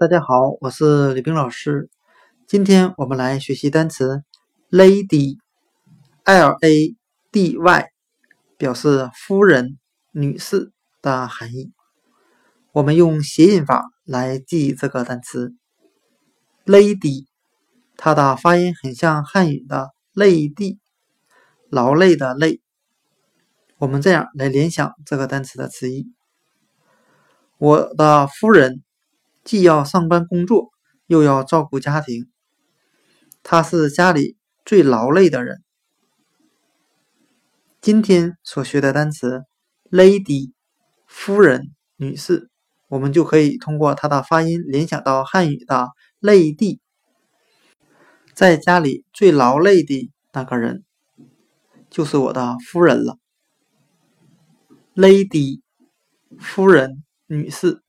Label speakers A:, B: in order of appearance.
A: 大家好，我是李冰老师。今天我们来学习单词 lady，l a d y，表示夫人、女士的含义。我们用谐音法来记这个单词 lady，它的发音很像汉语的累地，劳累的累。我们这样来联想这个单词的词义：我的夫人。既要上班工作，又要照顾家庭，她是家里最劳累的人。今天所学的单词 “lady”（ 夫人、女士），我们就可以通过它的发音联想到汉语的“累地”，在家里最劳累的那个人，就是我的夫人了。lady，夫人、女士。